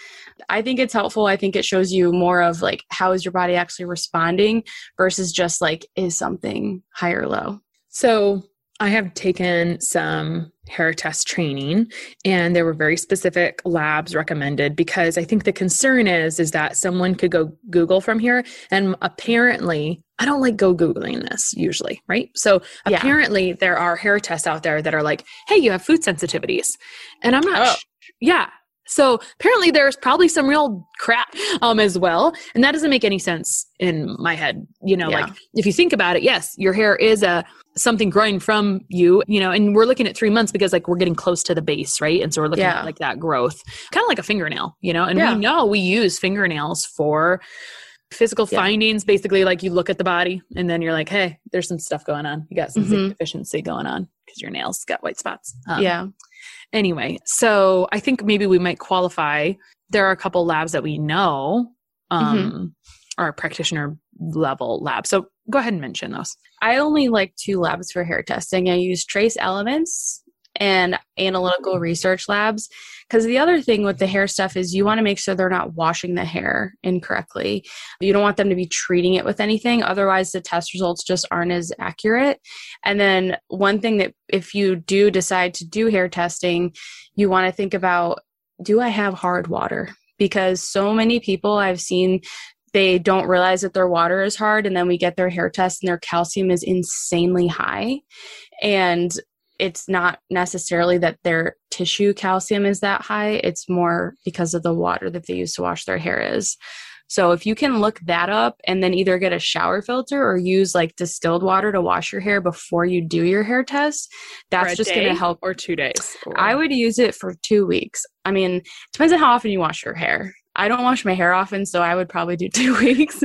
Speaker 1: I think it's helpful. I think it shows you more of like how is your body actually responding versus just like is something high or low.
Speaker 3: So I have taken some hair test training and there were very specific labs recommended because I think the concern is is that someone could go Google from here and apparently I don't like go googling this usually, right? So yeah. apparently there are hair tests out there that are like, "Hey, you have food sensitivities." And I'm not oh. sh- yeah, so apparently there's probably some real crap um as well. And that doesn't make any sense in my head. You know, yeah. like if you think about it, yes, your hair is a something growing from you, you know, and we're looking at three months because like we're getting close to the base, right? And so we're looking yeah. at like that growth, kind of like a fingernail, you know, and yeah. we know we use fingernails for physical yeah. findings basically like you look at the body and then you're like hey there's some stuff going on you got some mm-hmm. deficiency going on because your nails got white spots
Speaker 1: um, yeah
Speaker 3: anyway so i think maybe we might qualify there are a couple labs that we know um mm-hmm. are practitioner level labs so go ahead and mention those
Speaker 1: i only like two labs for hair testing i use trace elements and analytical research labs. Because the other thing with the hair stuff is you want to make sure they're not washing the hair incorrectly. You don't want them to be treating it with anything, otherwise, the test results just aren't as accurate. And then, one thing that if you do decide to do hair testing, you want to think about do I have hard water? Because so many people I've seen they don't realize that their water is hard and then we get their hair test and their calcium is insanely high and it's not necessarily that their tissue calcium is that high it's more because of the water that they use to wash their hair is so if you can look that up and then either get a shower filter or use like distilled water to wash your hair before you do your hair test, that's just going to help.
Speaker 3: Or two days.
Speaker 1: Or... I would use it for two weeks. I mean, depends on how often you wash your hair. I don't wash my hair often, so I would probably do *laughs* two weeks.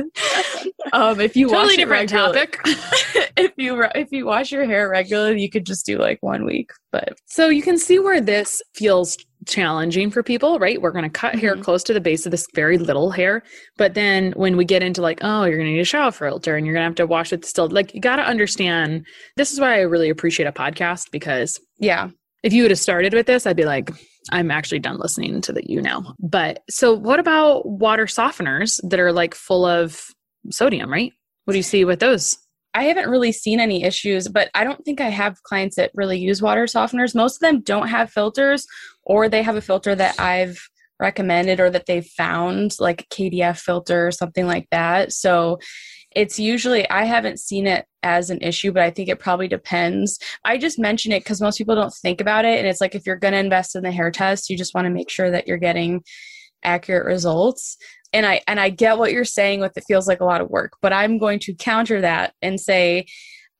Speaker 1: um, if you
Speaker 3: totally different topic. *laughs*
Speaker 1: if you if you wash your hair regularly, you could just do like one week. But
Speaker 3: so you can see where this feels challenging for people, right? We're going to cut mm-hmm. hair close to the base of this very little hair, but then when we get into like, oh, you're going to need a shower filter and you're going to have to wash it still, like you got to understand. This is why I really appreciate a podcast because
Speaker 1: yeah,
Speaker 3: if you would have started with this, I'd be like, I'm actually done listening to the you now. But so what about water softeners that are like full of sodium, right? What do you see with those?
Speaker 1: I haven't really seen any issues, but I don't think I have clients that really use water softeners. Most of them don't have filters or they have a filter that I've recommended or that they've found, like a KDF filter or something like that. So it's usually i haven't seen it as an issue but i think it probably depends i just mention it because most people don't think about it and it's like if you're going to invest in the hair test you just want to make sure that you're getting accurate results and i and i get what you're saying with it feels like a lot of work but i'm going to counter that and say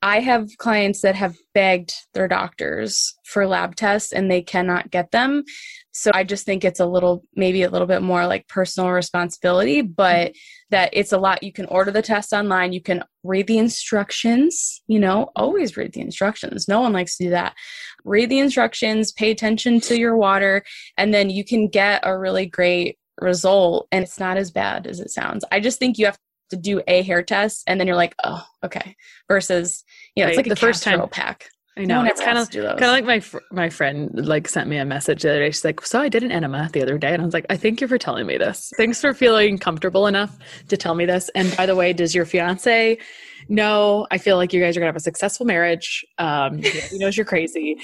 Speaker 1: I have clients that have begged their doctors for lab tests and they cannot get them. So I just think it's a little, maybe a little bit more like personal responsibility, but mm-hmm. that it's a lot. You can order the test online, you can read the instructions, you know, always read the instructions. No one likes to do that. Read the instructions, pay attention to your water, and then you can get a really great result and it's not as bad as it sounds. I just think you have to do a hair test and then you're like, oh, okay. Versus, you know, right. it's like the first time pack.
Speaker 3: I know. No it's kind of kind of like my fr- my friend like sent me a message the other day. She's like, "So I did an enema the other day," and I was like, "I thank you for telling me this. Thanks for feeling comfortable enough to tell me this." And by the way, does your fiance know? I feel like you guys are gonna have a successful marriage. Um, he knows you're crazy,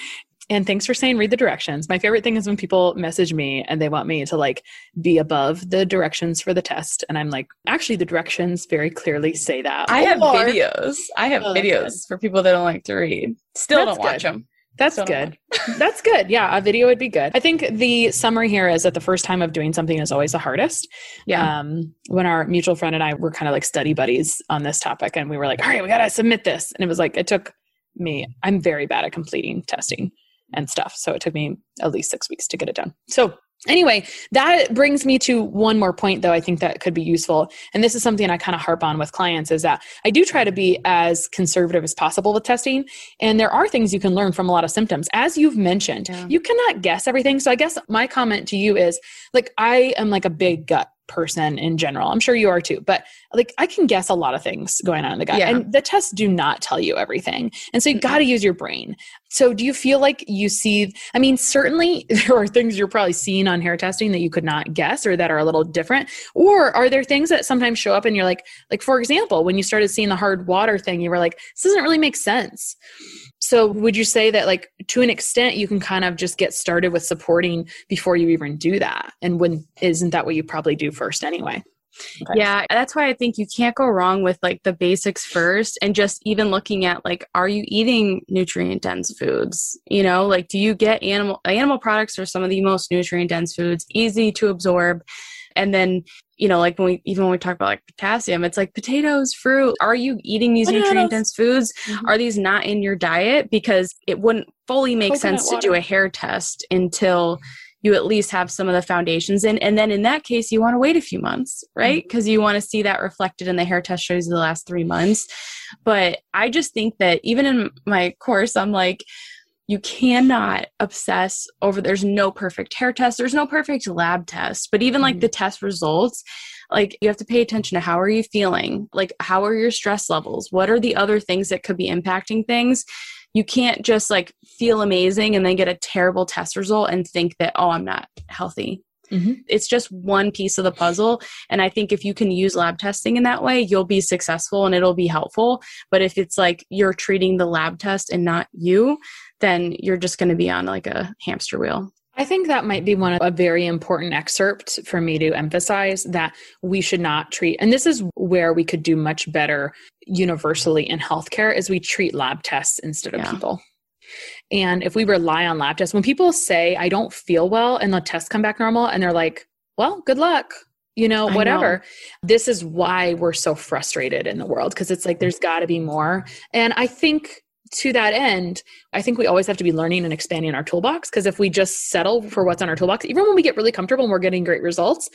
Speaker 3: and thanks for saying read the directions. My favorite thing is when people message me and they want me to like be above the directions for the test. And I'm like, actually, the directions very clearly say that.
Speaker 1: I have or, videos. I have oh, videos for people that don't like to read. Still that's don't watch good. them.
Speaker 3: That's Still good. *laughs* that's good. Yeah, a video would be good. I think the summary here is that the first time of doing something is always the hardest.
Speaker 1: Yeah.
Speaker 3: Um, when our mutual friend and I were kind of like study buddies on this topic, and we were like, all right, we got to submit this. And it was like, it took me, I'm very bad at completing testing and stuff. So it took me at least six weeks to get it done. So anyway, that brings me to one more point though I think that could be useful. And this is something I kind of harp on with clients is that I do try to be as conservative as possible with testing. And there are things you can learn from a lot of symptoms. As you've mentioned, yeah. you cannot guess everything. So I guess my comment to you is like I am like a big gut person in general. I'm sure you are too, but like I can guess a lot of things going on in the gut. Yeah. And the tests do not tell you everything. And so you got to use your brain. So do you feel like you see I mean certainly *laughs* there are things you're probably seeing on hair testing that you could not guess or that are a little different or are there things that sometimes show up and you're like like for example, when you started seeing the hard water thing, you were like this doesn't really make sense. So would you say that like to an extent you can kind of just get started with supporting before you even do that? And when isn't that what you probably do first anyway?
Speaker 1: Okay. Yeah, that's why I think you can't go wrong with like the basics first and just even looking at like are you eating nutrient dense foods? You know, like do you get animal animal products are some of the most nutrient dense foods, easy to absorb. And then you know, like when we even when we talk about like potassium, it's like potatoes, fruit. Are you eating these nutrient dense foods? Mm-hmm. Are these not in your diet? Because it wouldn't fully make Coconut sense water. to do a hair test until you at least have some of the foundations in. And then in that case, you want to wait a few months, right? Because mm-hmm. you want to see that reflected in the hair test shows you the last three months. But I just think that even in my course, I'm like, you cannot obsess over there's no perfect hair test there's no perfect lab test but even like mm-hmm. the test results like you have to pay attention to how are you feeling like how are your stress levels what are the other things that could be impacting things you can't just like feel amazing and then get a terrible test result and think that oh i'm not healthy Mm-hmm. It's just one piece of the puzzle. And I think if you can use lab testing in that way, you'll be successful and it'll be helpful. But if it's like you're treating the lab test and not you, then you're just going to be on like a hamster wheel.
Speaker 3: I think that might be one of a very important excerpt for me to emphasize that we should not treat, and this is where we could do much better universally in healthcare, is we treat lab tests instead of yeah. people. And if we rely on lab tests, when people say, I don't feel well, and the tests come back normal, and they're like, well, good luck you know, whatever. Know. This is why we're so frustrated in the world because it's like there's got to be more. And I think to that end, I think we always have to be learning and expanding our toolbox because if we just settle for what's on our toolbox, even when we get really comfortable and we're getting great results,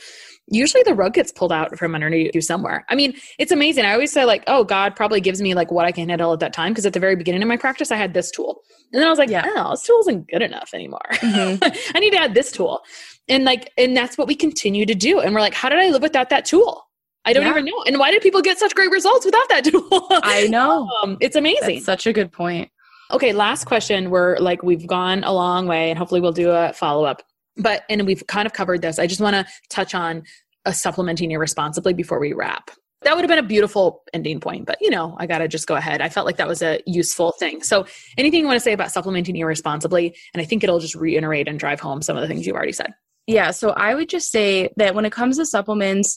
Speaker 3: usually the rug gets pulled out from underneath you somewhere. I mean, it's amazing. I always say, like, oh, God probably gives me like what I can handle at that time because at the very beginning of my practice, I had this tool. And then I was like, yeah. oh, this tool isn't good enough anymore. Mm-hmm. *laughs* I need to add this tool. And like, and that's what we continue to do. And we're like, how did I live without that tool? I don't yeah. even know. And why did people get such great results without that *laughs* tool?
Speaker 1: I know.
Speaker 3: Um, it's amazing.
Speaker 1: That's such a good point.
Speaker 3: Okay, last question. We're like, we've gone a long way and hopefully we'll do a follow up. But, and we've kind of covered this. I just want to touch on a supplementing irresponsibly before we wrap. That would have been a beautiful ending point, but you know, I got to just go ahead. I felt like that was a useful thing. So, anything you want to say about supplementing irresponsibly? And I think it'll just reiterate and drive home some of the things you've already said.
Speaker 1: Yeah. So, I would just say that when it comes to supplements,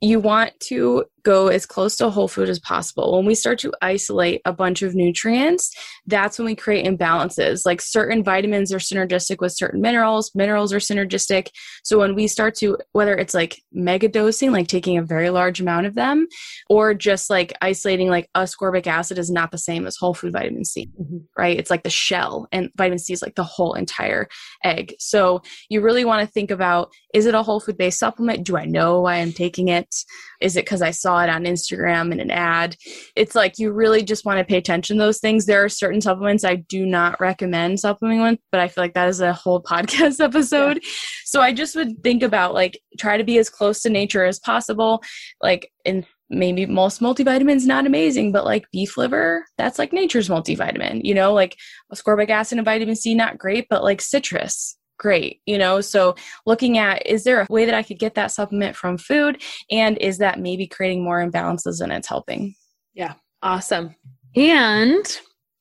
Speaker 1: you want to go as close to whole food as possible. When we start to isolate a bunch of nutrients, that's when we create imbalances. Like certain vitamins are synergistic with certain minerals, minerals are synergistic. So when we start to, whether it's like mega dosing, like taking a very large amount of them, or just like isolating, like ascorbic acid is not the same as whole food vitamin C, mm-hmm. right? It's like the shell, and vitamin C is like the whole entire egg. So you really want to think about is it a whole food based supplement? Do I know why I'm taking it? Is it because I saw it on Instagram in an ad? It's like you really just want to pay attention to those things. There are certain supplements I do not recommend supplementing with, but I feel like that is a whole *laughs* podcast episode. Yeah. So I just would think about like try to be as close to nature as possible. Like in maybe most multivitamins not amazing but like beef liver that's like nature's multivitamin you know like ascorbic acid and vitamin c not great but like citrus great you know? So looking at is there a way that i could get that supplement from food? And is that maybe creating more imbalances than it's helping?
Speaker 4: Yeah awesome. And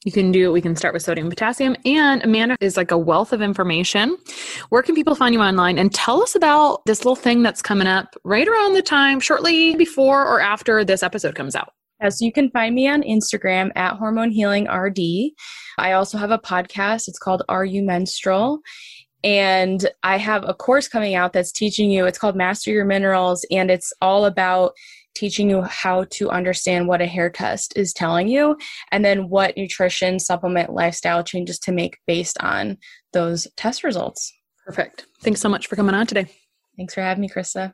Speaker 4: you can do we can start with sodium potassium. And amanda is like a wealth of information. Where can people find you online? And tell us about this little thing that's coming up right around the time shortly before or after this episode comes out.
Speaker 1: Yes, you can find me on Instagram at Hormone Healing RD. I also have a podcast. It's called Are You Menstrual? And I have a course coming out that's teaching you, it's called Master Your Minerals, and it's all about teaching you how to understand what a hair test is telling you and then what nutrition, supplement, lifestyle changes to make based on those test results.
Speaker 4: Perfect. Thanks so much for coming on today.
Speaker 1: Thanks for having me, Christa.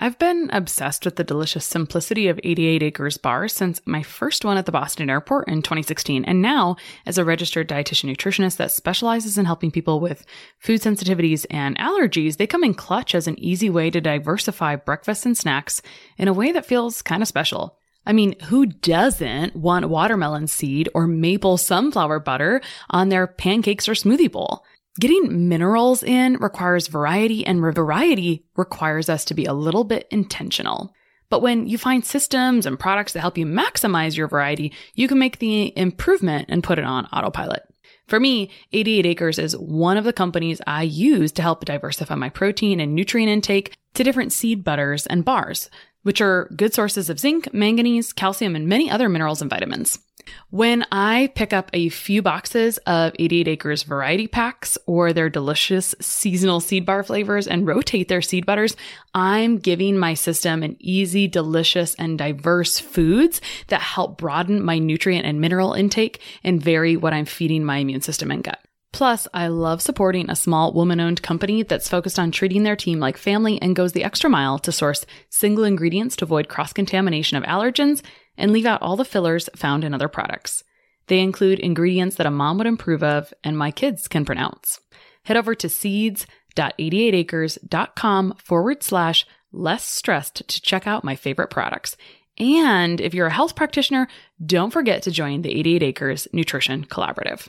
Speaker 3: I've been obsessed with the delicious simplicity of 88 Acres Bar since my first one at the Boston airport in 2016, and now as a registered dietitian nutritionist that specializes in helping people with food sensitivities and allergies, they come in clutch as an easy way to diversify breakfast and snacks in a way that feels kind of special. I mean, who doesn't want watermelon seed or maple sunflower butter on their pancakes or smoothie bowl? Getting minerals in requires variety, and variety requires us to be a little bit intentional. But when you find systems and products that help you maximize your variety, you can make the improvement and put it on autopilot. For me, 88 Acres is one of the companies I use to help diversify my protein and nutrient intake to different seed butters and bars, which are good sources of zinc, manganese, calcium, and many other minerals and vitamins. When I pick up a few boxes of 88 Acres variety packs or their delicious seasonal seed bar flavors and rotate their seed butters, I'm giving my system an easy, delicious, and diverse foods that help broaden my nutrient and mineral intake and vary what I'm feeding my immune system and gut. Plus, I love supporting a small woman owned company that's focused on treating their team like family and goes the extra mile to source single ingredients to avoid cross contamination of allergens and leave out all the fillers found in other products. They include ingredients that a mom would approve of and my kids can pronounce. Head over to seeds.88acres.com forward slash less stressed to check out my favorite products. And if you're a health practitioner, don't forget to join the 88 Acres Nutrition Collaborative.